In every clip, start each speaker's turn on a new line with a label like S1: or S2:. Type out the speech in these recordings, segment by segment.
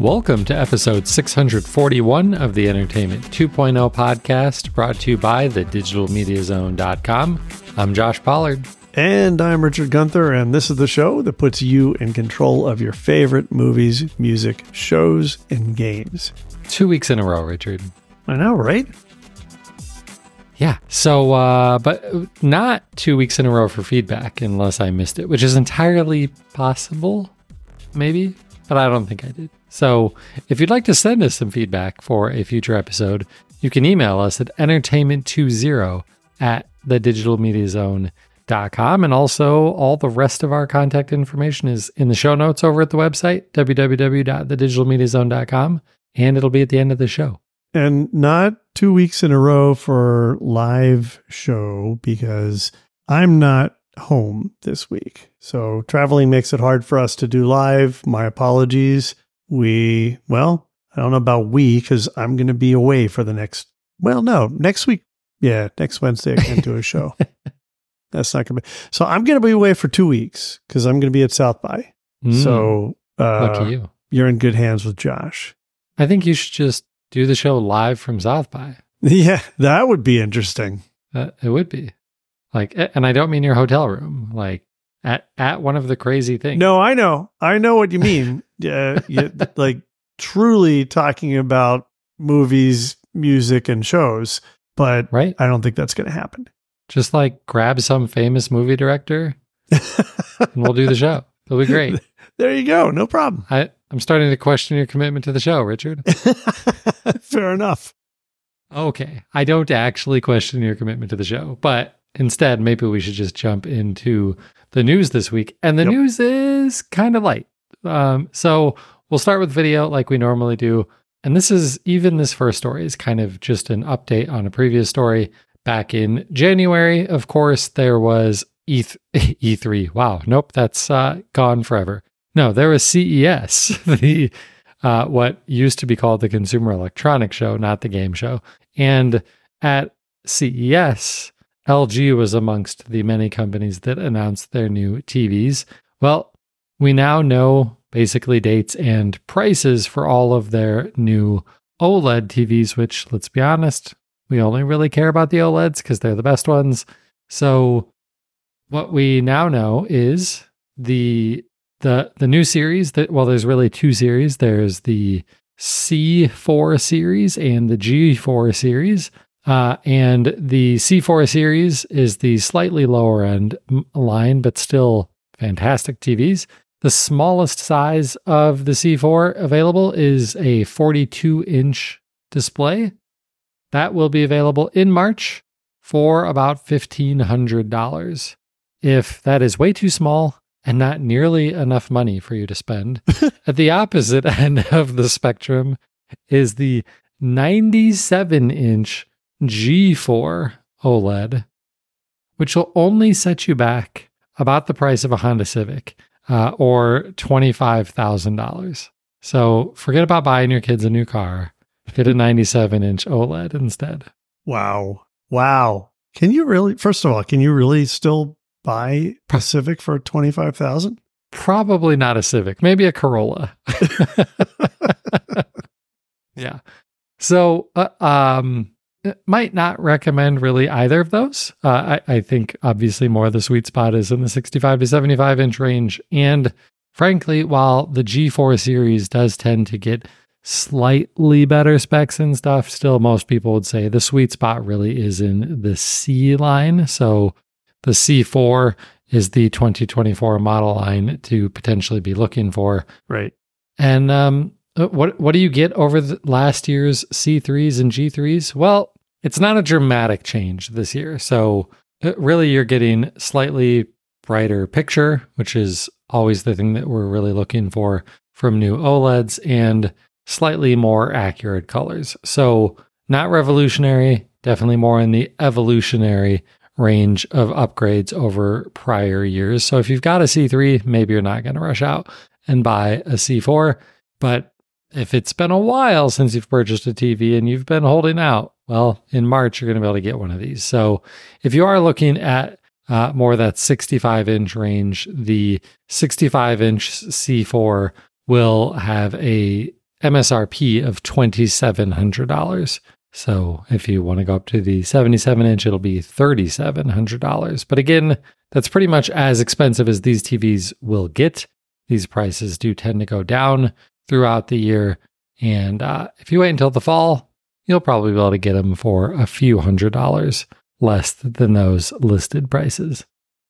S1: Welcome to episode 641 of the Entertainment 2.0 podcast, brought to you by thedigitalmediazone.com. I'm Josh Pollard.
S2: And I'm Richard Gunther, and this is the show that puts you in control of your favorite movies, music, shows, and games.
S1: Two weeks in a row, Richard.
S2: I know, right?
S1: Yeah. So, uh, but not two weeks in a row for feedback, unless I missed it, which is entirely possible, maybe, but I don't think I did. So, if you'd like to send us some feedback for a future episode, you can email us at entertainment20 at thedigitalmediazone.com. And also, all the rest of our contact information is in the show notes over at the website, www.thedigitalmediazone.com. And it'll be at the end of the show.
S2: And not two weeks in a row for live show because I'm not home this week. So traveling makes it hard for us to do live. My apologies. We, well, I don't know about we because I'm going to be away for the next, well, no, next week. Yeah, next Wednesday I can't do a show. That's not going to be. So I'm going to be away for two weeks because I'm going to be at South by.
S1: Mm,
S2: so uh,
S1: lucky you.
S2: you're in good hands with Josh.
S1: I think you should just do the show live from South by.
S2: Yeah, that would be interesting.
S1: Uh, it would be like, and I don't mean your hotel room, like at at one of the crazy things.
S2: No, I know, I know what you mean. yeah, you, like truly talking about movies, music, and shows. But
S1: right,
S2: I don't think that's going to happen.
S1: just like grab some famous movie director and we'll do the show. It'll be great.
S2: There you go. No problem.
S1: I I'm starting to question your commitment to the show, Richard.
S2: Fair enough.
S1: Okay, I don't actually question your commitment to the show, but instead, maybe we should just jump into the news this week. And the
S2: Yep.
S1: news is kind of light. Um, so we'll start with video like we normally do. And this is even this first story is kind of just an update on a previous story. Back in January, of course, there was E E3. Wow, nope, that's uh, gone forever. No, there was CES, the uh, what used to be called the Consumer Electronics Show, not the game show. And at CES, LG was amongst the many companies that announced their new TVs. Well, we now know basically dates and prices for all of their new OLED TVs, which, let's be honest, we only really care about the OLEDs because they're the best ones. So, what we now know is the the the new series that well, there's really two series. There's the C4 series and the G4 series. Uh, and the C4 series is the slightly lower end line, but still fantastic TVs. The smallest size of the C4 available is a 42 inch display. That will be available in March for about $1,500. If that is way too small and not nearly enough money for you to spend, at the opposite end of the spectrum is the 97 inch G4 OLED, which will only set you back about the price of a Honda Civic uh, or $25,000. So forget about buying your kids a new car. Get a 97 inch OLED instead.
S2: Wow. Wow. Can you really? First of all, can you really still buy a Civic for twenty five thousand?
S1: Probably not a Civic, maybe a Corolla. yeah. So, uh, um, might not recommend really either of those. Uh, I, I think obviously more of the sweet spot is in the 65 to 75 inch range. And frankly, while the G4 series does tend to get slightly better specs and stuff, still most people would say the sweet spot really is in the C line. So the C4 is the 2024 model line to potentially be looking for.
S2: Right.
S1: And um, uh, what what do you get over the last year's C3s and G3s? Well, it's not a dramatic change this year. So uh, really, you're getting slightly brighter picture, which is always the thing that we're really looking for from new OLEDs, and slightly more accurate colors. So not revolutionary, definitely more in the evolutionary range of upgrades over prior years. So if you've got a C3, maybe you're not going to rush out and buy a C4. But if it's been a while since you've purchased a TV and you've been holding out, well, in March, you're going to be able to get one of these. So if you are looking at uh, more that 65 inch range, the 65 inch C4 will have a MSRP of $2,700. So if you want to go up to the 77 inch, it'll be $3,700. But again, that's pretty much as expensive as these TVs will get. These prices do tend to go down throughout the year. And uh, if you wait until the fall, you'll probably be able to get them for a few hundred dollars less than those listed prices.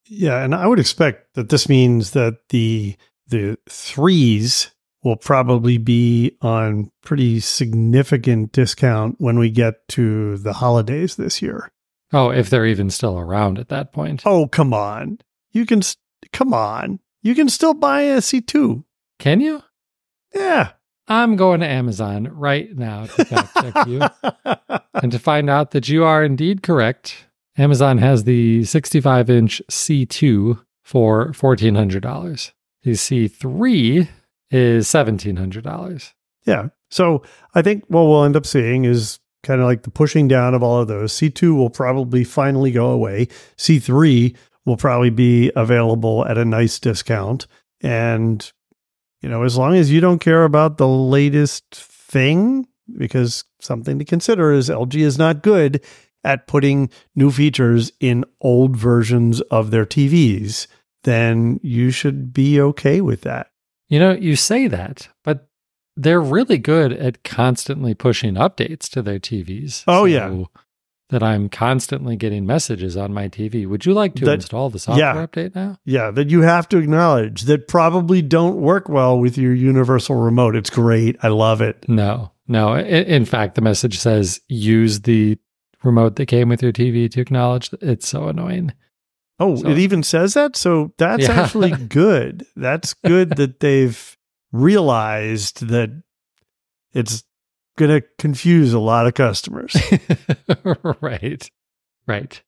S2: Yeah, and I would expect that this means that the the threes will probably be on pretty significant discount when we get to the holidays this year.
S1: Oh, if they're even still around at that point.
S2: Oh, come on. You can come on. You can still buy a C2.
S1: Can you?
S2: Yeah.
S1: I'm going to Amazon right now to fact check you and to find out that you are indeed correct. Amazon has the 65 inch C2 for $1,400. The C3 is $1,700.
S2: Yeah. So I think what we'll end up seeing is kind of like the pushing down of all of those. C2 will probably finally go away. C3 will probably be available at a nice discount. And, you know, as long as you don't care about the latest thing, because something to consider is LG is not good at putting new features in old versions of their TVs, then you should be okay with that.
S1: You know, you say that, but they're really good at constantly pushing updates to their TVs.
S2: Oh, so yeah.
S1: That I'm constantly getting messages on my TV. Would you like to that, install the software
S2: yeah,
S1: update now?
S2: Yeah, that you have to acknowledge that probably don't work well with your universal remote. It's great. I love it.
S1: No, no. In, fact, the message says use the remote that came with your TV to acknowledge. It's so annoying.
S2: Oh, so, it even says that? So that's yeah. actually good. That's good that they've realized that it's going to confuse a lot of customers.
S1: right. Right.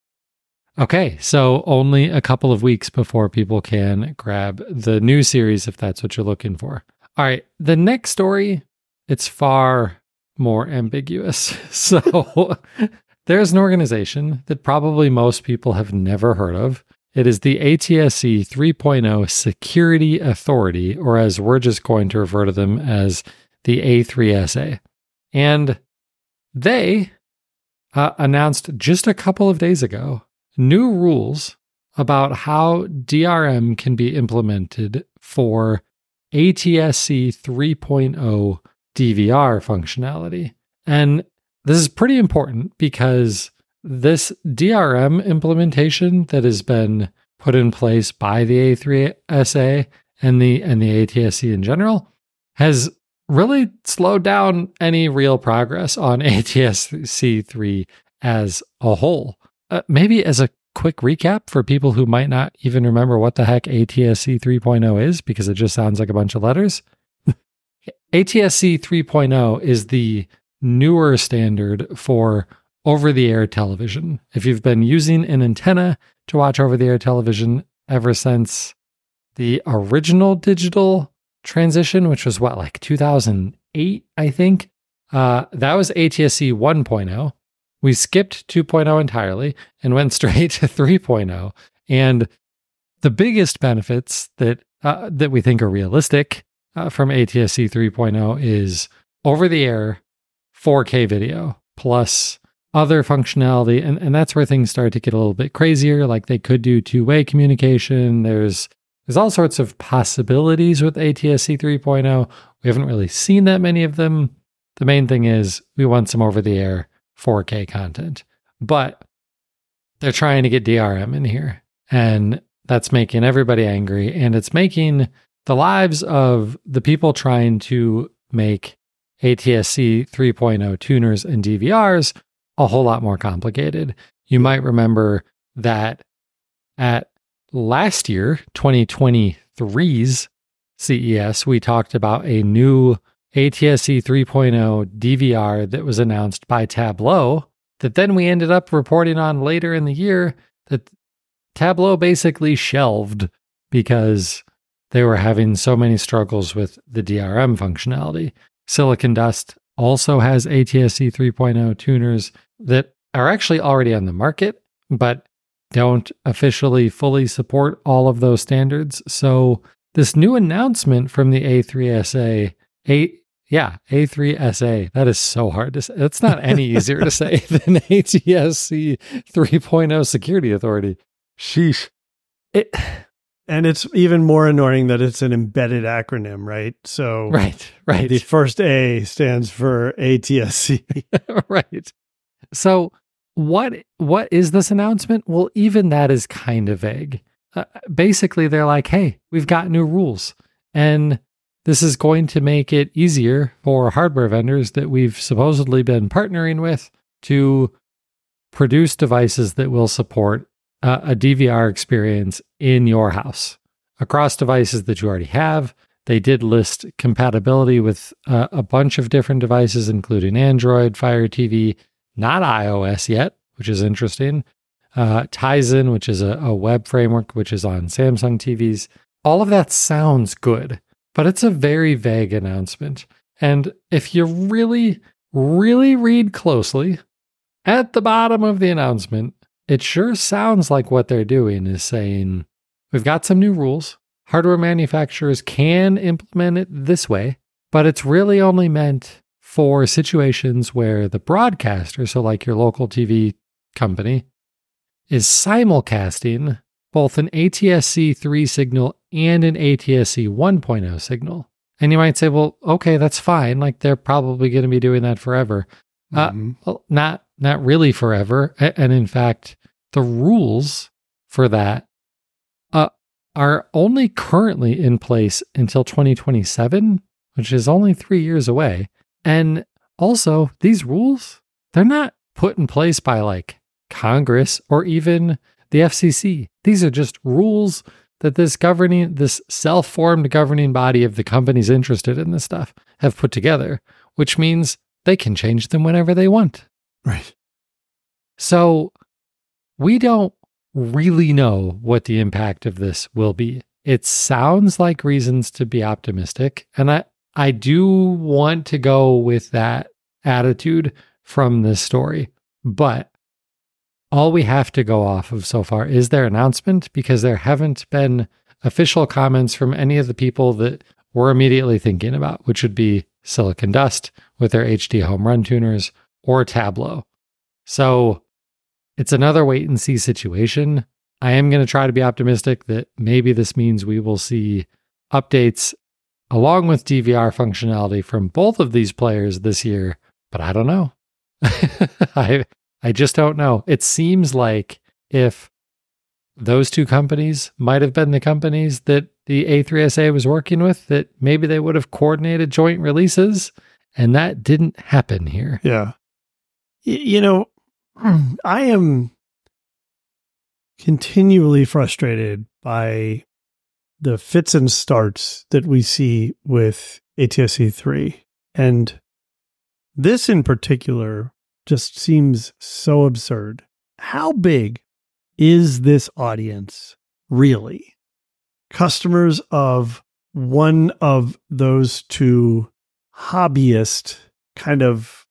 S1: Okay, so only a couple of weeks before people can grab the new series if that's what you're looking for. All right, the next story, it's far more ambiguous. So there's an organization that probably most people have never heard of. It is the ATSC 3.0 Security Authority, or as we're just going to refer to them as the A3SA. And they uh, announced just a couple of days ago new rules about how DRM can be implemented for ATSC 3.0 DVR functionality. And this is pretty important because this DRM implementation that has been put in place by the A3SA and the and the ATSC in general has really slowed down any real progress on ATSC 3 as a whole. Uh, maybe as a quick recap for people who might not even remember what the heck ATSC 3.0 is because it just sounds like a bunch of letters. ATSC 3.0 is the newer standard for over the air television. If you've been using an antenna to watch over the air television ever since the original digital transition, which was what, like 2008, I think, uh, that was ATSC 1.0. We skipped 2.0 entirely and went straight to 3.0. And the biggest benefits that uh, that we think are realistic uh, from ATSC 3.0 is over the air 4K video plus other functionality. And, and that's where things start to get a little bit crazier. Like they could do two way communication. There's there's all sorts of possibilities with ATSC 3.0. We haven't really seen that many of them. The main thing is we want some over the air 4K content. But they're trying to get DRM in here. And that's making everybody angry. And it's making the lives of the people trying to make ATSC 3.0 tuners and DVRs a whole lot more complicated. You might remember that at last year, 2023's CES, we talked about a new ATSC 3.0 DVR that was announced by Tablo that then we ended up reporting on later in the year that Tablo basically shelved because they were having so many struggles with the DRM functionality. Silicon Dust also has ATSC 3.0 tuners that are actually already on the market, but don't officially fully support all of those standards. So, this new announcement from the A3SA, A, Yeah, A3SA. That is so hard to say. That's not any easier to say than ATSC 3.0 Security Authority. Sheesh.
S2: It, and it's even more annoying that it's an embedded acronym, right? So,
S1: right, right.
S2: The first A stands for ATSC.
S1: right. So, what what is this announcement? Well, even that is kind of vague. Uh, basically, they're like, "Hey, we've got new rules, and this is going to make it easier for hardware vendors that we've supposedly been partnering with to produce devices that will support uh, a DVR experience in your house across devices that you already have." They did list compatibility with uh, a bunch of different devices, including Android, Fire TV, not iOS yet, which is interesting. Uh, Tizen, which is a, a web framework, which is on Samsung TVs. All of that sounds good, but it's a very vague announcement. And if you really, really read closely, at the bottom of the announcement, it sure sounds like what they're doing is saying, we've got some new rules. Hardware manufacturers can implement it this way, but it's really only meant for situations where the broadcaster, so like your local TV company, is simulcasting both an ATSC 3 signal and an ATSC 1.0 signal. And you might say, well, okay, that's fine. Like they're probably going to be doing that forever. Uh, mm-hmm. Uh, well, not not really forever. And in fact, the rules for that uh, are only currently in place until 2027, which is only three years away. And also, these rules, they're not put in place by like Congress or even the FCC. These are just rules that this governing, this self formed governing body of the companies interested in this stuff have put together, which means they can change them whenever they want.
S2: Right.
S1: So we don't really know what the impact of this will be. It sounds like reasons to be optimistic. And I, I do want to go with that attitude from this story, but all we have to go off of so far is their announcement because there haven't been official comments from any of the people that we're immediately thinking about, which would be Silicon Dust with their HDHomeRun tuners or Tablo. So it's another wait and see situation. I am going to try to be optimistic that maybe this means we will see updates along with DVR functionality from both of these players this year, but I don't know. I I just don't know. It seems like if those two companies might have been the companies that the A3SA was working with, that maybe they would have coordinated joint releases, and that didn't happen here.
S2: Yeah. You know, I am continually frustrated by the fits and starts that we see with ATSC 3. And this in particular just seems so absurd. How big is this audience really? Customers of one of those two hobbyist kind of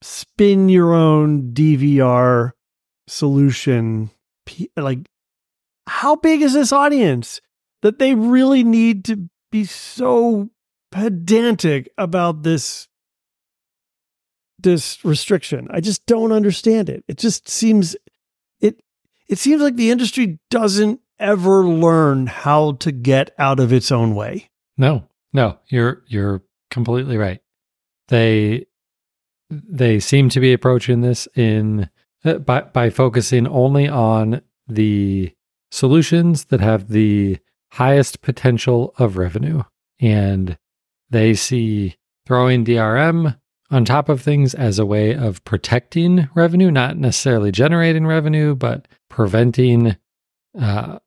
S2: spin your own DVR solution. Like, how big is this audience? That they really need to be so pedantic about this this restriction. I just don't understand it. It just seems it it seems like the industry doesn't ever learn how to get out of its own way.
S1: No. No, you're you're completely right. They they seem to be approaching this in uh, by by focusing only on the solutions that have the highest potential of revenue. And they see throwing DRM on top of things as a way of protecting revenue, not necessarily generating revenue, but preventing, uh,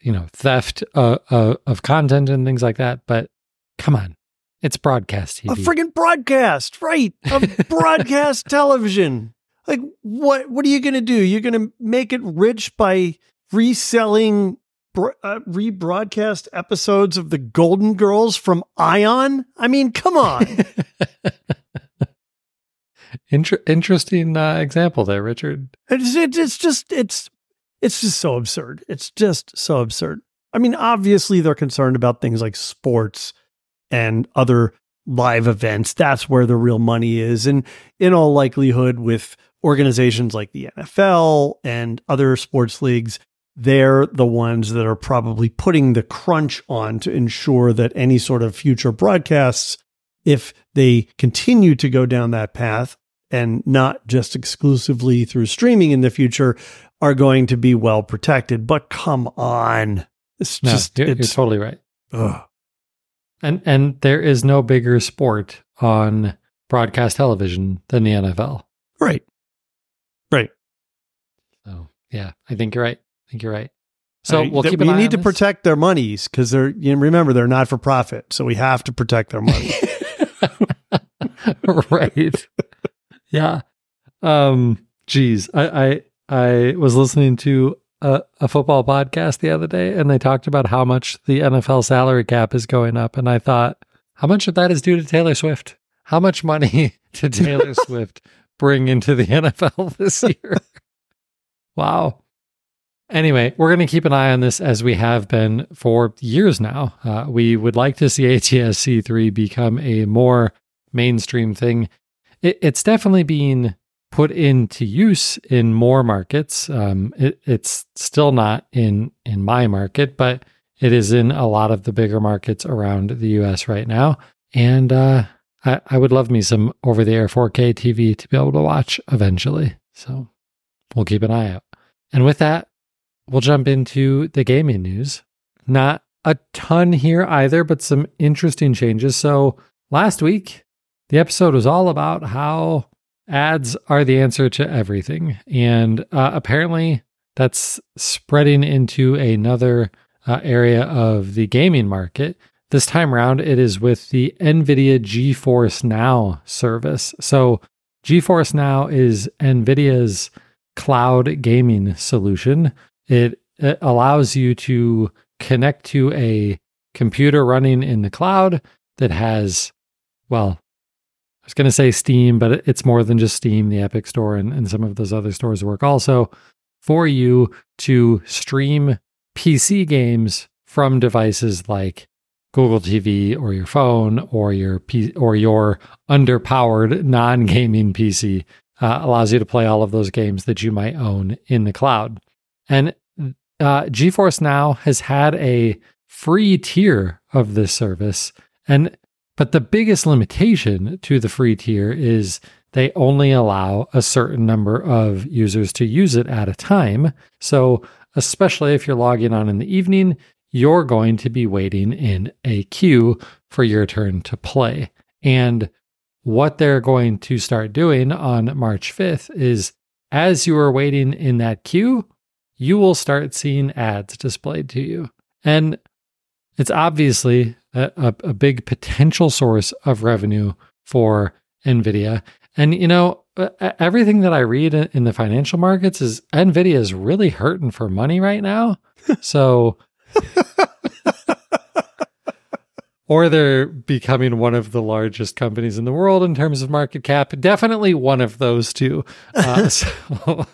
S1: you know, theft uh, uh, of content and things like that. But come on, it's broadcast TV.
S2: A friggin' broadcast, right? A broadcast television. Like, what? What are you going to do? You're going to make it rich by reselling uh, rebroadcast episodes of the Golden Girls from Ion? I mean, come on.
S1: Inter- interesting uh, example there, Richard.
S2: It's, it's just it's it's just so absurd. It's just so absurd. I mean, obviously they're concerned about things like sports and other live events. That's where the real money is. And in all likelihood, with organizations like the NFL and other sports leagues, they're the ones that are probably putting the crunch on to ensure that any sort of future broadcasts, if they continue to go down that path and not just exclusively through streaming in the future, are going to be well protected. But come on. It's
S1: No,
S2: just,
S1: you're, you're
S2: it's,
S1: totally right.
S2: ugh.
S1: And and there is no bigger sport on broadcast television than the NFL.
S2: right. Right.
S1: So yeah, I think you're right. I think you're right. So we'll keep eye
S2: need to
S1: this.
S2: protect their monies because they're you know, remember they're not for profit, so we have to protect their money.
S1: right. yeah. Um. Geez, I I I was listening to a, a football podcast the other day, and they talked about how much the NFL salary cap is going up, and I thought, how much of that is due to Taylor Swift? How much money did Taylor Swift bring into the NFL this year? wow. Anyway, we're going to keep an eye on this as we have been for years now. Uh, we would like to see ATSC 3 become a more mainstream thing. It, it's definitely being put into use in more markets. Um, it, it's still not in in my market, but it is in a lot of the bigger markets around the U.S. right now. And uh, I, I would love me some over the air 4K TV to be able to watch eventually. So we'll keep an eye out. And with that, we'll jump into the gaming news. Not a ton here either, but some interesting changes. So last week, the episode was all about how ads are the answer to everything. And uh, apparently, that's spreading into another uh, area of the gaming market. This time around, it is with the NVIDIA GeForce Now service. So, GeForce Now is NVIDIA's cloud gaming solution. It, it allows you to connect to a computer running in the cloud that has, well, I was going to say Steam, but it's more than just Steam. The Epic Store and, and some of those other stores work also for you to stream PC games from devices like Google TV or your phone or your P- or your underpowered non-gaming PC. Uh, allows you to play all of those games that you might own in the cloud. And uh, GeForce Now has had a free tier of this service, and but the biggest limitation to the free tier is they only allow a certain number of users to use it at a time. So, especially if you're logging on in the evening, you're going to be waiting in a queue for your turn to play. And what they're going to start doing on March 5th is as you are waiting in that queue, you will start seeing ads displayed to you. And it's obviously a, a, a big potential source of revenue for NVIDIA. And, you know, everything that I read in in the financial markets is NVIDIA is really hurting for money right now. So, or they're becoming one of the largest companies in the world in terms of market cap. Definitely one of those two. Uh, so,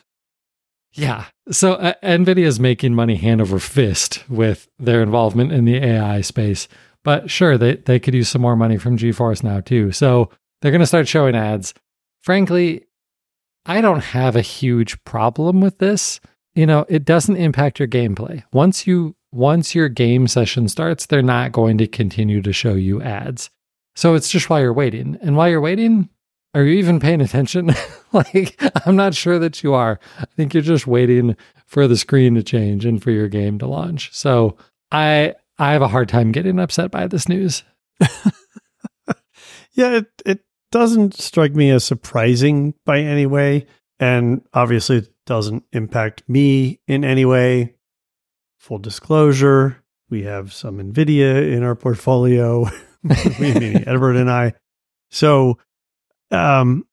S1: yeah. So uh, Nvidia is making money hand over fist with their involvement in the AI space. But sure, they, they could use some more money from GeForce now too. So they're going to start showing ads. Frankly, I don't have a huge problem with this. You know, it doesn't impact your gameplay. Once you once your game session starts, they're not going to continue to show you ads. So it's just while you're waiting. And while you're waiting, are you even paying attention? like, I'm not sure that you are. I think you're just waiting for the screen to change and for your game to launch. So I I have a hard time getting upset by this news.
S2: Yeah, it, it doesn't strike me as surprising by any way. And obviously, it doesn't impact me in any way. Full disclosure, we have some NVIDIA in our portfolio, meaning Edward and I. So, um,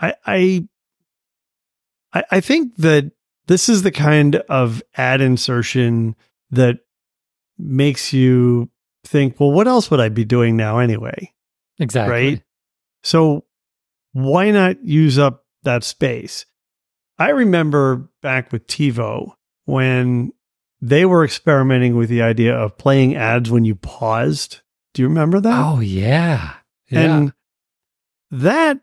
S2: I, I, I, think that this is the kind of ad insertion that makes you think, well, what else would I be doing now anyway?
S1: Exactly.
S2: Right. So why not use up that space? I remember back with TiVo when they were experimenting with the idea of playing ads when you paused. Do you remember that?
S1: Oh yeah. Yeah.
S2: And that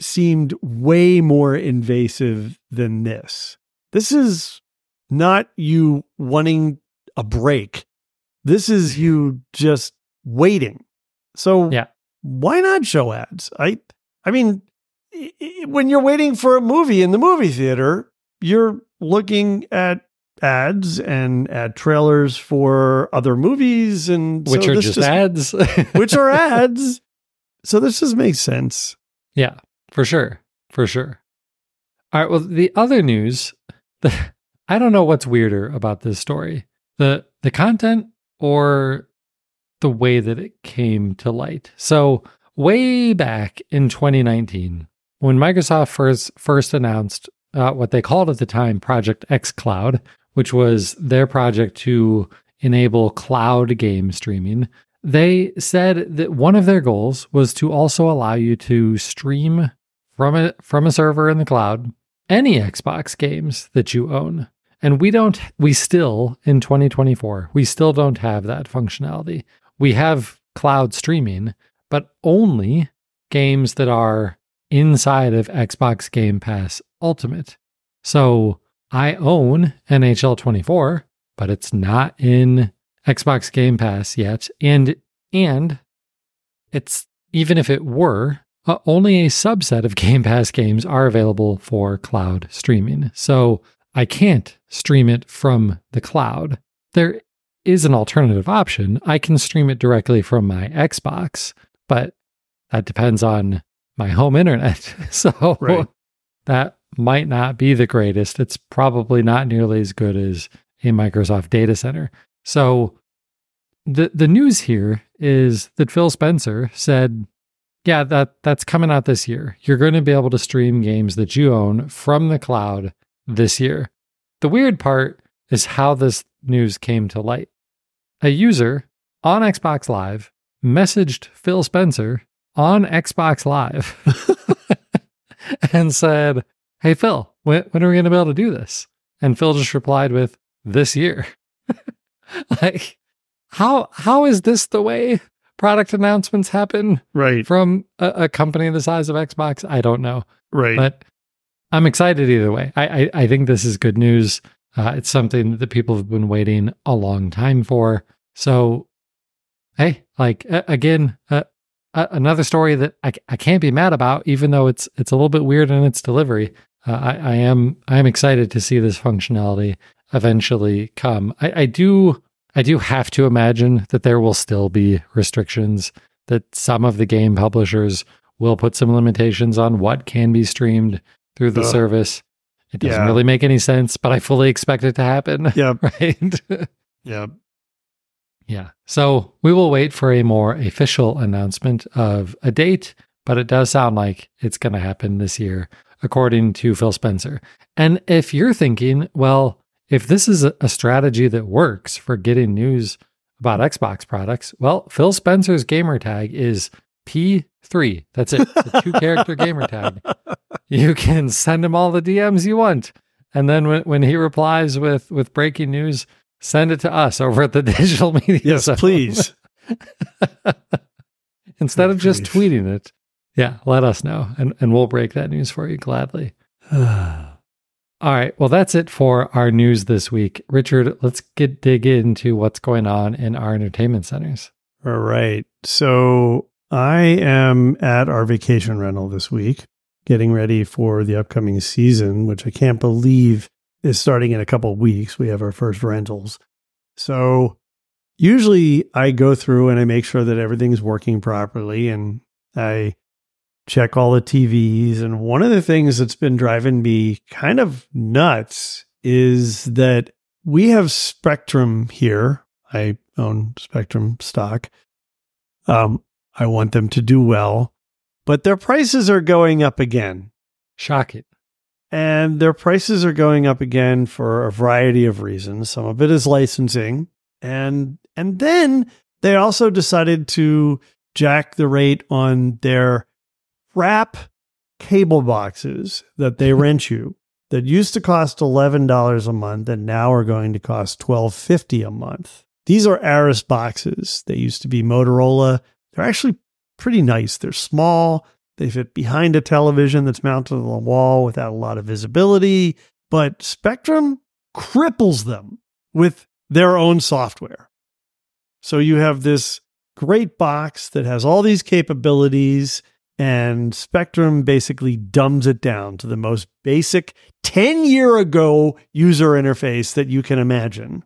S2: seemed way more invasive than this. This is not you wanting a break. This is you just waiting. So
S1: Yeah.
S2: why not show ads? I I mean when you're waiting for a movie in the movie theater, you're looking at ads and ad trailers for other movies and
S1: which
S2: so
S1: are
S2: this
S1: just, ads.
S2: which are ads. So this just makes sense.
S1: Yeah, for sure. For sure. All right. Well, the other news, the, I don't know what's weirder about this story the the content or the way that it came to light. So, way back in 2019, when Microsoft first first announced uh, what they called at the time Project xCloud, which was their project to enable cloud game streaming, they said that one of their goals was to also allow you to stream from a from a server in the cloud any Xbox games that you own. And we don't we still in 2024, we still don't have that functionality. We have cloud streaming, but only games that are inside of Xbox Game Pass Ultimate. So I own NHL 24, but it's not in Xbox Game Pass yet. And and it's even if it were, uh, only a subset of Game Pass games are available for cloud streaming. So I can't stream it from the cloud. There is an alternative option. I can stream it directly from my Xbox, but that depends on my home internet. so
S2: Right.
S1: that might not be the greatest. It's probably not nearly as good as a Microsoft data center. So the the news here is that Phil Spencer said, "Yeah, that that's coming out this year. You're going to be able to stream games that you own from the cloud this year." The weird part is how this news came to light. A user on Xbox Live messaged Phil Spencer on Xbox Live and said, Hey, Phil, when, when are we going to be able to do this? And Phil just replied with, This year. like, how how is this the way product announcements happen
S2: Right.
S1: from a, a company the size of Xbox? I don't know.
S2: Right.
S1: But I'm excited either way. I, I, I think this is good news. Uh, it's something that the people have been waiting a long time for. So, hey, like uh, again, uh, uh, another story that I, I can't be mad about, even though it's it's a little bit weird in its delivery. Uh, I, I am I am excited to see this functionality eventually come. I, I do I do have to imagine that there will still be restrictions. That some of the game publishers will put some limitations on what can be streamed through the service. It doesn't
S2: Yeah.
S1: really make any sense, but I fully expect it to happen.
S2: Yep.
S1: right.
S2: Yep.
S1: Yeah. So we will wait for a more official announcement of a date, but it does sound like it's going to happen this year, according to Phil Spencer. And if you're thinking, well, if this is a, a strategy that works for getting news about Xbox products, well, Phil Spencer's gamer tag is P3. That's it. The two character gamer tag. You can send him all the DMs you want. And then when, when he replies with, with breaking news, send it to us over at the digital media.
S2: Yes,
S1: Zone.
S2: please.
S1: Instead of just
S2: Grief.
S1: tweeting it. Yeah, let us know and, and we'll break that news for you gladly. All right. Well, that's it for our news this week. Richard, let's get dig into what's going on in our entertainment centers.
S2: All right. So I am at our vacation rental this week, getting ready for the upcoming season, which I can't believe is starting in a couple weeks. We have our first rentals. So usually I go through and I make sure that everything's working properly and I check all the TVs. And one of the things that's been driving me kind of nuts is that we have Spectrum here. I own Spectrum stock. Um, I want them to do well, but their prices are going up again.
S1: Shocking.
S2: And their prices are going up again for a variety of reasons. Some of it is licensing. And and then they also decided to jack the rate on their wrap cable boxes that they rent you that used to cost $11 a month and now are going to cost $12.50 a month. These are Arris boxes. They used to be Motorola. They're actually pretty nice. They're small, they fit behind a television that's mounted on the wall without a lot of visibility, but Spectrum cripples them with their own software. So you have this great box that has all these capabilities, and Spectrum basically dumbs it down to the most basic 10 year ago user interface that you can imagine.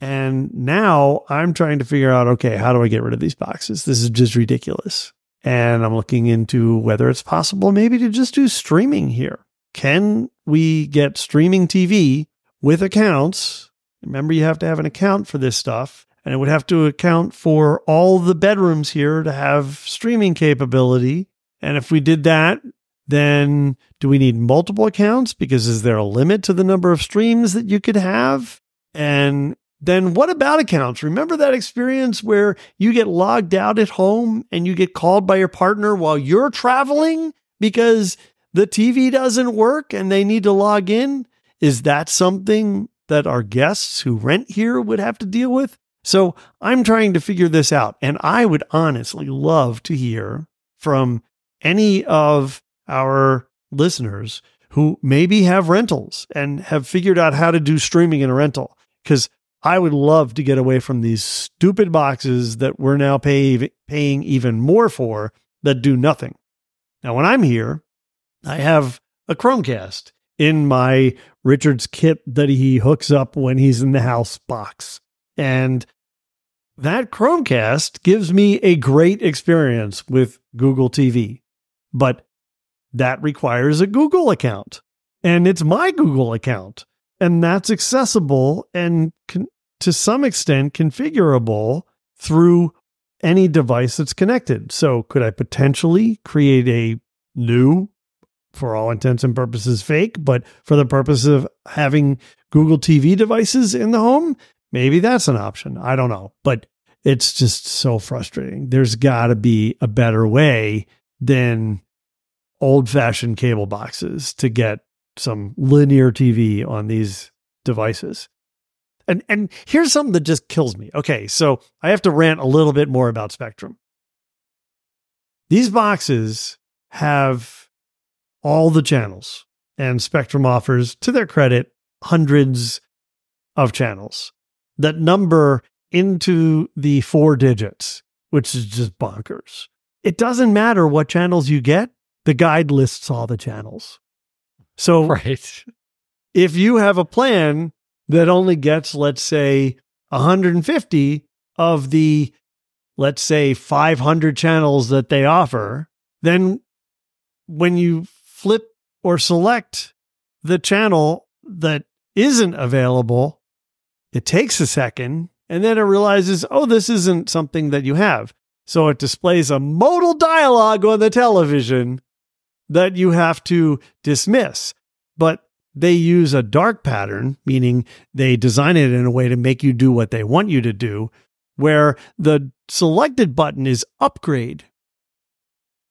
S2: And now I'm trying to figure out okay, how do I get rid of these boxes? This is just ridiculous. And I'm looking into whether it's possible maybe to just do streaming here. Can we get streaming TV with accounts? Remember, you have to have an account for this stuff, and it would have to account for all the bedrooms here to have streaming capability. And if we did that, then do we need multiple accounts? Because is there a limit to the number of streams that you could have? And then what about accounts? Remember that experience where you get logged out at home and you get called by your partner while you're traveling because the TV doesn't work and they need to log in? Is that something that our guests who rent here would have to deal with? So I'm trying to figure this out. And I would honestly love to hear from any of our listeners who maybe have rentals and have figured out how to do streaming in a rental. Because I would love to get away from these stupid boxes that we're now pay, paying even more for that do nothing. Now, when I'm here, I have a Chromecast in my Richard's kit that he hooks up when he's in the house box. And that Chromecast gives me a great experience with Google TV. But that requires a Google account. And it's my Google account and that's accessible and can, to some extent configurable through any device that's connected. So, could I potentially create a new, for all intents and purposes, fake, but for the purpose of having Google TV devices in the home? Maybe that's an option. I don't know. But it's just so frustrating. There's got to be a better way than old fashioned cable boxes to get some linear TV on these devices. And and here's something that just kills me. Okay, so I have to rant a little bit more about Spectrum. These boxes have all the channels, and Spectrum offers, to their credit, hundreds of channels that number into the four digits, which is just bonkers. It doesn't matter what channels you get, the guide lists all the channels. So
S1: right.
S2: if you have a plan that only gets, let's say, 150 of the, let's say, 500 channels that they offer, then when you flip or select the channel that isn't available, it takes a second and then it realizes, oh, this isn't something that you have. So it displays a modal dialogue on the television that you have to dismiss. But they use a dark pattern, meaning they design it in a way to make you do what they want you to do, where the selected button is upgrade.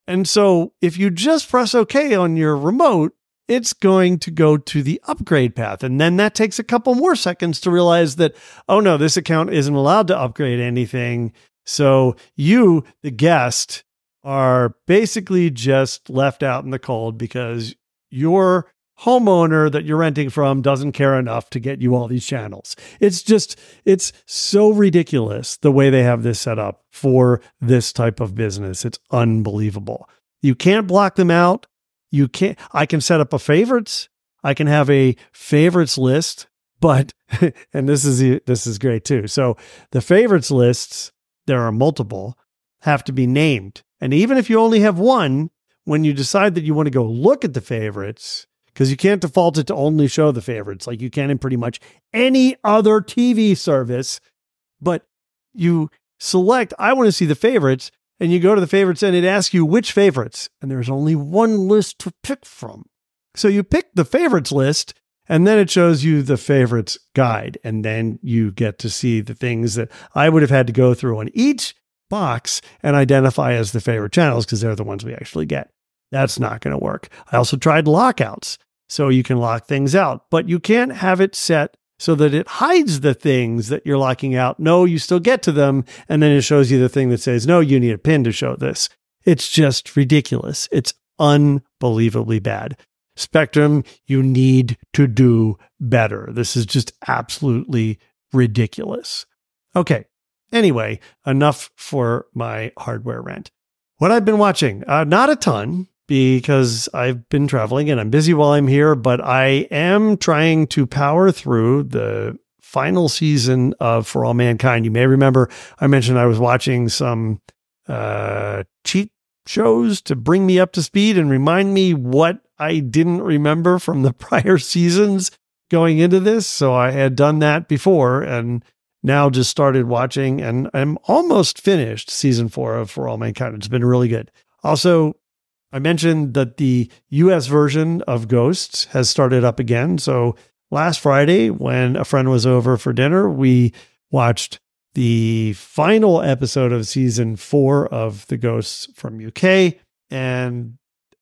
S2: And so if you just press OK on your remote, it's going to go to the upgrade path. And then that takes a couple more seconds to realize that, oh no, this account isn't allowed to upgrade anything. So you, the guest, are basically just left out in the cold because your homeowner that you're renting from doesn't care enough to get you all these channels. It's just, it's so ridiculous the way they have this set up for this type of business. It's unbelievable. You can't block them out. You can't, I can set up a favorites. I can have a favorites list, but, and this is, this is great too. So the favorites lists, there are multiple, have to be named. And even if you only have one, when you decide that you want to go look at the favorites, because you can't default it to only show the favorites like you can in pretty much any other TV service. But you select, I want to see the favorites, and you go to the favorites and it asks you which favorites. And there's only one list to pick from. So you pick the favorites list, and then it shows you the favorites guide. And then you get to see the things that I would have had to go through on each box and identify as the favorite channels because they're the ones we actually get. That's not going to work. I also tried lockouts. So you can lock things out, but you can't have it set so that it hides the things that you're locking out. No, you still get to them. And then it shows you the thing that says, no, you need a pin to show this. It's just ridiculous. It's unbelievably bad. Spectrum, you need to do better. This is just absolutely ridiculous. Okay. Anyway, enough for my hardware rant. What I've been watching, uh, not a ton because I've been traveling and I'm busy while I'm here, but I am trying to power through the final season of For All Mankind. You may remember I mentioned I was watching some uh, cheat shows to bring me up to speed and remind me what I didn't remember from the prior seasons going into this. So I had done that before and now just started watching and I'm almost finished season four of For All Mankind. It's been really good. Also, I mentioned that the US version of Ghosts has started up again. So last Friday, when a friend was over for dinner, we watched the final episode of season four of The Ghosts from UK. And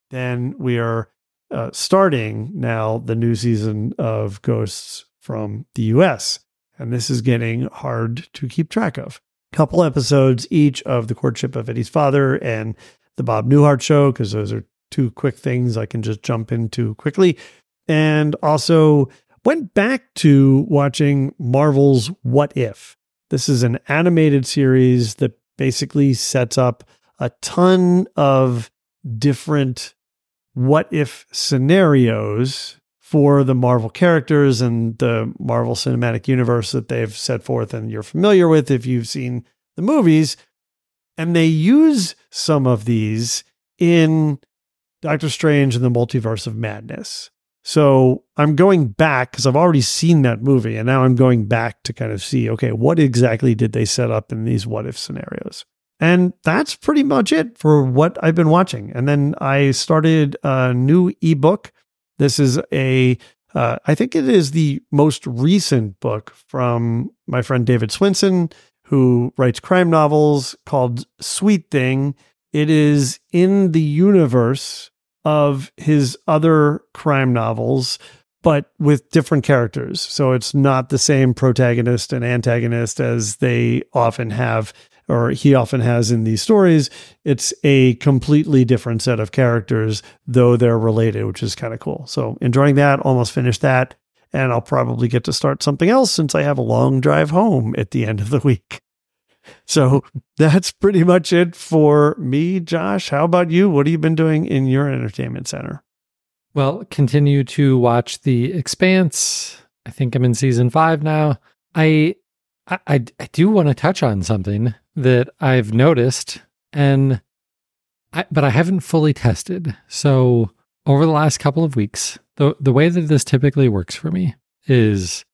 S2: then we are uh, starting now the new season of Ghosts from the US. And this is getting hard to keep track of. Couple episodes each of The Courtship of Eddie's Father and the Bob Newhart show, because those are two quick things I can just jump into quickly. And also went back to watching Marvel's What If. This is an animated series that basically sets up a ton of different what if scenarios for the Marvel characters and the Marvel Cinematic Universe that they've set forth and you're familiar with if you've seen the movies. And they use some of these in Doctor Strange and the Multiverse of Madness. So I'm going back because I've already seen that movie and now I'm going back to kind of see, okay, what exactly did they set up in these what if scenarios? And that's pretty much it for what I've been watching. And then I started a new ebook. This is a, uh, I think it is the most recent book from my friend David Swinson who writes crime novels called Sweet Thing. It is in the universe of his other crime novels, but with different characters. So it's not the same protagonist and antagonist as they often have, or he often has in these stories. It's a completely different set of characters, though they're related, which is kind of cool. So enjoying that, almost finished that and I'll probably get to start something else since I have a long drive home at the end of the week. So that's pretty much it for me, Josh. How about you? What have you been doing in your entertainment center?
S1: Well, continue to watch The Expanse. I think I'm in season five now. I I, I, do want to touch on something that I've noticed, and I, but I haven't fully tested. So over the last couple of weeks, the the way that this typically works for me is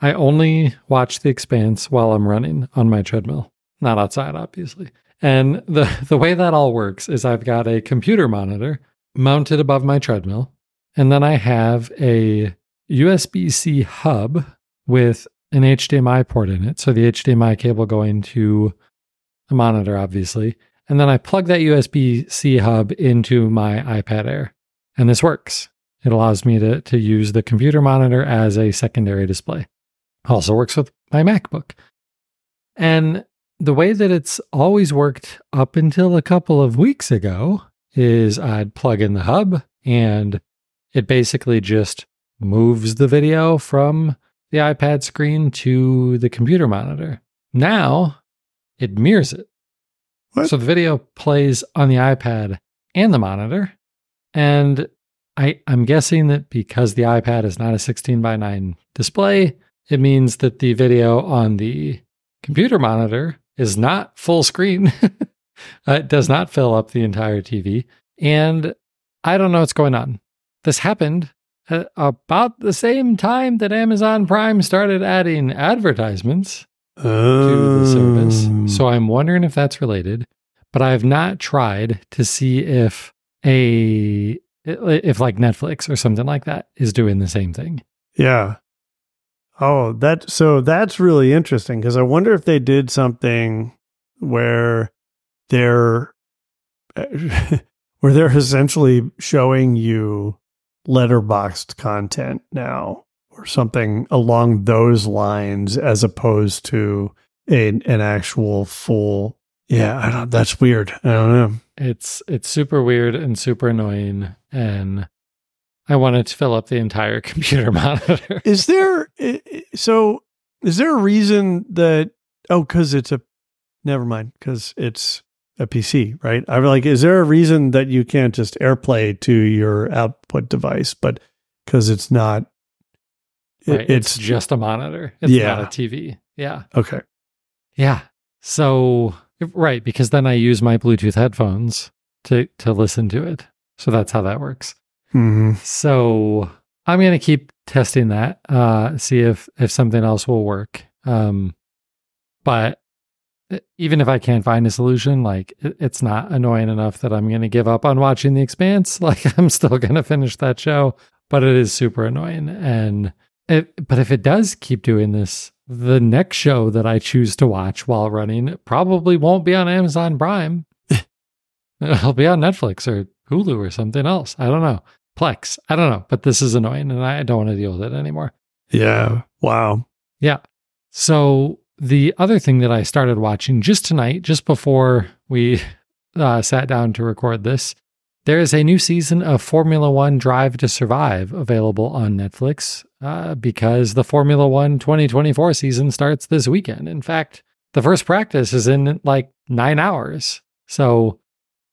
S1: I only watch The Expanse while I'm running on my treadmill, not outside, obviously. And the the way that all works is I've got a computer monitor mounted above my treadmill, and then I have a USB C hub with an HDMI port in it. So the HDMI cable going to the monitor, obviously. And then I plug that USB C hub into my iPad Air. And this works. It allows me to, to use the computer monitor as a secondary display. Also works with my MacBook. And the way that it's always worked up until a couple of weeks ago is I'd plug in the hub and it basically just moves the video from the iPad screen to the computer monitor. Now it mirrors it. What? So the video plays on the iPad and the monitor. And I, I'm guessing that because the iPad is not a 16 by 9 display, it means that the video on the computer monitor is not full screen. it does not fill up the entire TV. And I don't know what's going on. This happened at about the same time that Amazon Prime started adding advertisements to the service.
S2: Um.
S1: So I'm wondering if that's related, but I have not tried to see if a if like Netflix or something like that is doing the same thing.
S2: Yeah. Oh, that so that's really interesting because I wonder if they did something where they're where they're essentially showing you letterboxed content now or something along those lines as opposed to a, an actual full yeah I don't, that's weird i don't know
S1: It's it's super weird and super annoying and I wanted to fill up the entire computer monitor.
S2: is there so is there a reason that oh because it's a never mind because it's a pc right i'm like is there a reason that you can't just airplay to your output device but because it's not it-
S1: Right, it's, just a monitor. It's
S2: Yeah.
S1: not a TV. Yeah.
S2: okay
S1: Yeah. So right, because then I use my Bluetooth headphones to to listen to it. So that's how that works.
S2: hmm
S1: So I'm gonna keep testing that, uh, see if if something else will work. Um, but even if I can't find a solution, like it, it's not annoying enough that I'm gonna give up on watching The Expanse. Like I'm still gonna finish that show, but it is super annoying. And it, but if it does keep doing this, the next show that I choose to watch while running probably won't be on Amazon Prime. It'll be on Netflix or Hulu or something else. I don't know. Plex. I don't know, but this is annoying and I don't want to deal with it anymore.
S2: yeah wow
S1: Yeah. So the other thing that I started watching just tonight, just before we uh, sat down to record this, there is a new season of Formula One Drive to Survive available on Netflix uh, because the Formula One 2024 season starts this weekend. In fact, the first practice is in like nine hours. So,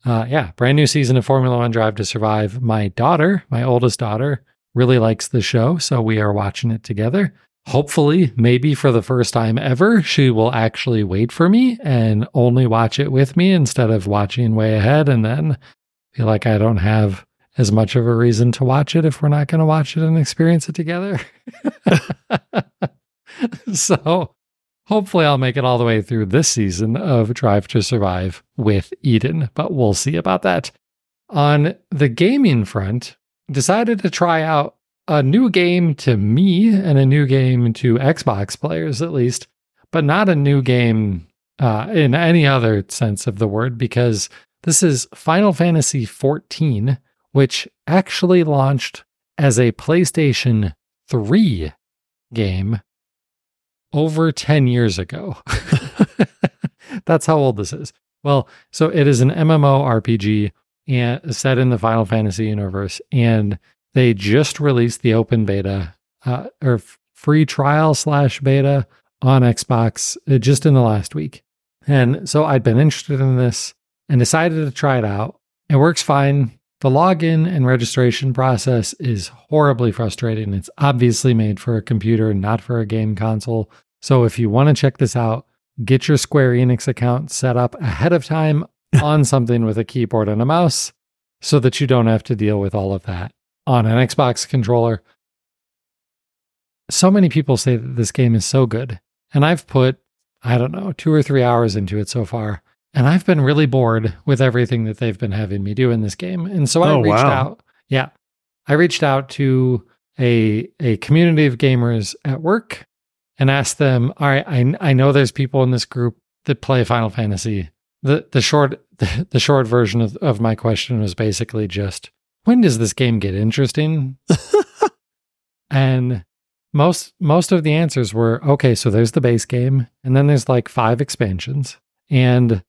S1: uh, yeah, brand new season of Formula One Drive to Survive. My daughter, my oldest daughter, really likes the show. So we are watching it together hopefully, maybe for the first time ever, she will actually wait for me and only watch it with me instead of watching way ahead and then feel like I don't have as much of a reason to watch it if we're not going to watch it and experience it together. so hopefully I'll make it all the way through this season of Drive to Survive with Eden, but we'll see about that. On the gaming front, decided to try out a new game to me and a new game to Xbox players, at least, but not a new game uh, in any other sense of the word, because this is Final Fantasy XIV, which actually launched as a PlayStation 3 game over 10 years ago. That's how old this is. Well, so it is an MMORPG and set in the Final Fantasy universe, and they just released the open beta uh, or f- free trial slash beta on Xbox uh, just in the last week. And so I'd been interested in this and decided to try it out. It works fine. The login and registration process is horribly frustrating. It's obviously made for a computer, not for a game console. So if you want to check this out, get your Square Enix account set up ahead of time on something with a keyboard and a mouse so that you don't have to deal with all of that on an Xbox controller. So many people say that this game is so good. And I've put, I don't know, two or three hours into it so far. And I've been really bored with everything that they've been having me do in this game. And so I
S2: Oh,
S1: reached
S2: wow.
S1: out. Yeah. I reached out to a a community of gamers at work and asked them, all right, I I know there's people in this group that play Final Fantasy. The the short the, the short version of, of my question was basically just when does this game get interesting? and most most of the answers were okay, so there's the base game, and then there's like five expansions. And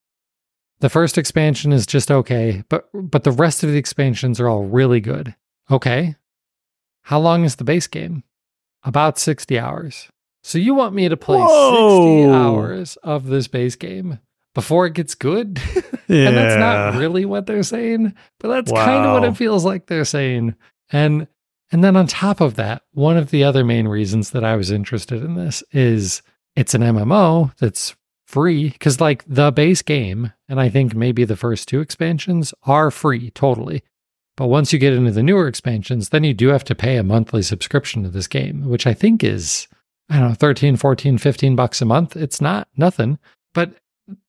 S1: the first expansion is just okay, but but the rest of the expansions are all really good. Okay. How long is the base game? About 60 hours. So you want me to play 60 hours of this base game before it gets good?
S2: Yeah.
S1: and that's not really what they're saying, but that's kind of what it feels like they're saying. And and then on top of that, one of the other main reasons that I was interested in this is it's an MMO that's free because like the base game and I think maybe the first two expansions are free totally. But once you get into the newer expansions, then you do have to pay a monthly subscription to this game, which I think is I don't know 13, 14, 15 bucks a month. It's not nothing, but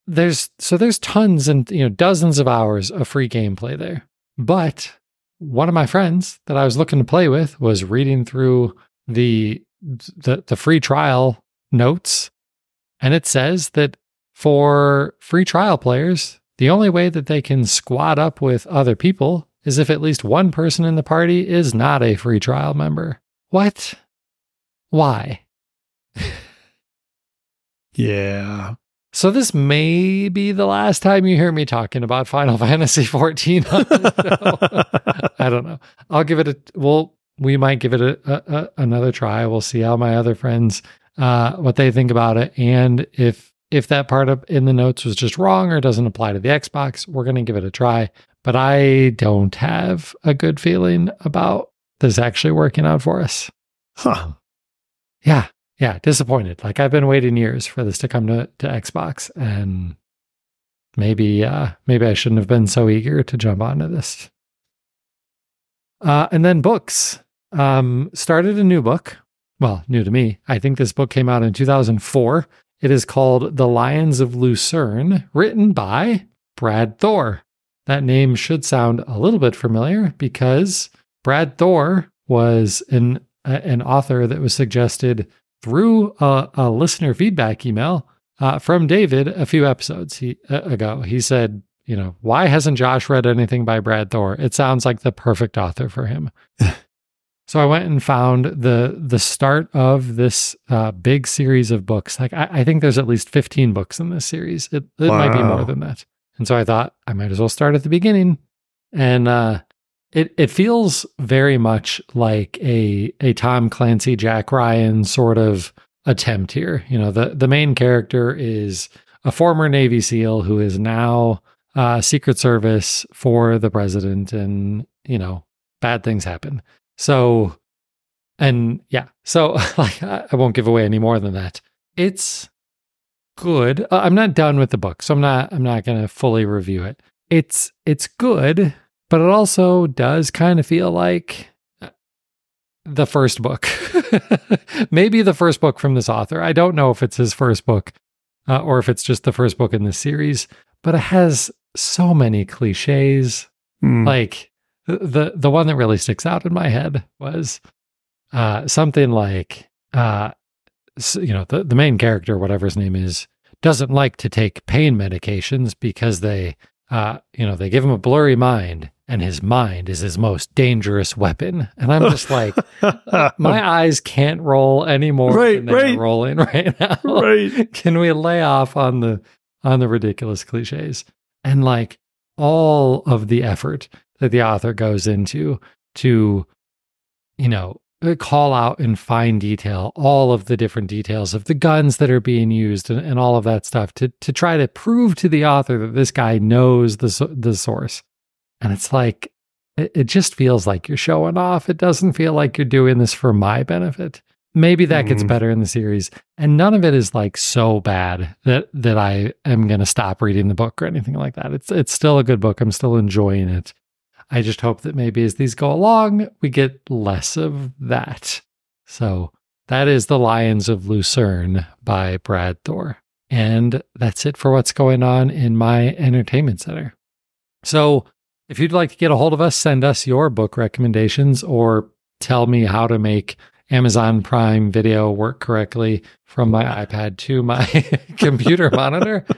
S1: there's so there's tons and you know dozens of hours of free gameplay there. But one of my friends that I was looking to play with was reading through the the, the free trial notes and it says that for free trial players, the only way that they can squad up with other people is if at least one person in the party is not a free trial member. What? Why?
S2: Yeah.
S1: So this may be the last time you hear me talking about Final Fantasy 14 on the show. I don't know. I'll give it a well, we might give it a, a, a, another try. We'll see how my other friends uh what they think about it and if if that part of in the notes was just wrong or doesn't apply to the Xbox, we're going to give it a try. But I don't have a good feeling about this actually working out for us.
S2: Huh.
S1: Yeah, yeah, disappointed. Like I've been waiting years for this to come to, to Xbox, and maybe uh, maybe I shouldn't have been so eager to jump onto this. Uh, and then books. Um, started a new book. Well, new to me. I think this book came out in 2004. It is called The Lions of Lucerne, written by Brad Thor. That name should sound a little bit familiar because Brad Thor was an an author that was suggested through a, a listener feedback email uh, from David a few episodes he, uh, ago. He said, you know, why hasn't Josh read anything by Brad Thor? It sounds like the perfect author for him. so I went and found the the start of this uh, big series of books. Like I, I, think there's at least 15 books in this series. It, it wow. might be more than that. And so I thought I might as well start at the beginning. And uh, it it feels very much like a a Tom Clancy Jack Ryan sort of attempt here. You know, the the main character is a former Navy SEAL who is now uh, Secret Service for the president, and you know, bad things happen. So, and yeah, so like I won't give away any more than that. It's good. Uh, I'm not done with the book, so I'm not I'm not going to fully review it. It's it's good but it also does kind of feel like the first book. Maybe the first book from this author. I don't know if it's his first book uh, or if it's just the first book in this series, but it has so many cliches. Mm. Like the the one that really sticks out in my head was uh, something like uh, you know the the main character, whatever his name is, doesn't like to take pain medications because they uh, you know they give him a blurry mind and his mind is his most dangerous weapon. And I'm just like, my eyes can't roll anymore right, than they're right. rolling right now. Right. Can we lay off on the on the ridiculous cliches? And like all of the effort that the author goes into to, you know, call out in fine detail all of the different details of the guns that are being used and, and all of that stuff to to try to prove to the author that this guy knows the the source and it's like, it, it just feels like you're showing off. It doesn't feel like you're doing this for my benefit. Maybe that mm. gets better in the series. And none of it is like so bad that that I am going to stop reading the book or anything like that. It's it's still a good book. I'm still enjoying it. I just hope that maybe as these go along, we get less of that. So that is The Lions of Lucerne by Brad Thor. And that's it for what's going on in my entertainment center. So if you'd like to get a hold of us, send us your book recommendations or tell me how to make Amazon Prime video work correctly from my iPad to my computer monitor.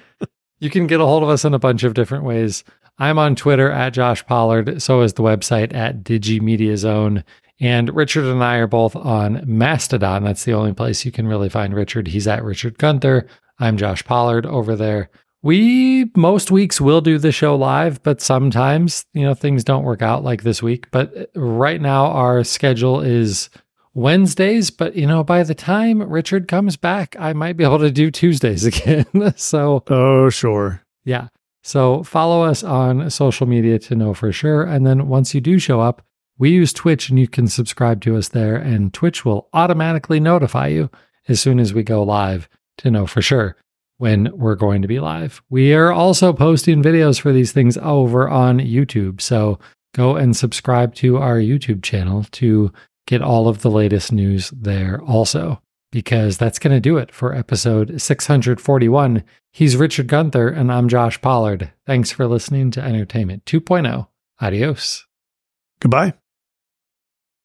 S1: You can get a hold of us in a bunch of different ways. I'm on Twitter at Josh Pollard. So is the website at DigiMediaZone. And Richard and I are both on Mastodon. That's the only place you can really find Richard. He's at Richard Gunther. I'm Josh Pollard over there. We most weeks will do the show live, but sometimes, you know, things don't work out like this week. But right now, our schedule is Wednesdays. But, you know, by the time Richard comes back, I might be able to do Tuesdays again. so,
S2: oh, sure.
S1: Yeah. So follow us on social media to know for sure. And then once you do show up, we use Twitch and you can subscribe to us there, and Twitch will automatically notify you as soon as we go live to know for sure when we're going to be live. We are also posting videos for these things over on YouTube. So go and subscribe to our YouTube channel to get all of the latest news there also, because that's going to do it for episode 641. He's Richard Gunther, and I'm Josh Pollard. Thanks for listening to Entertainment 2.0. Adios.
S2: Goodbye.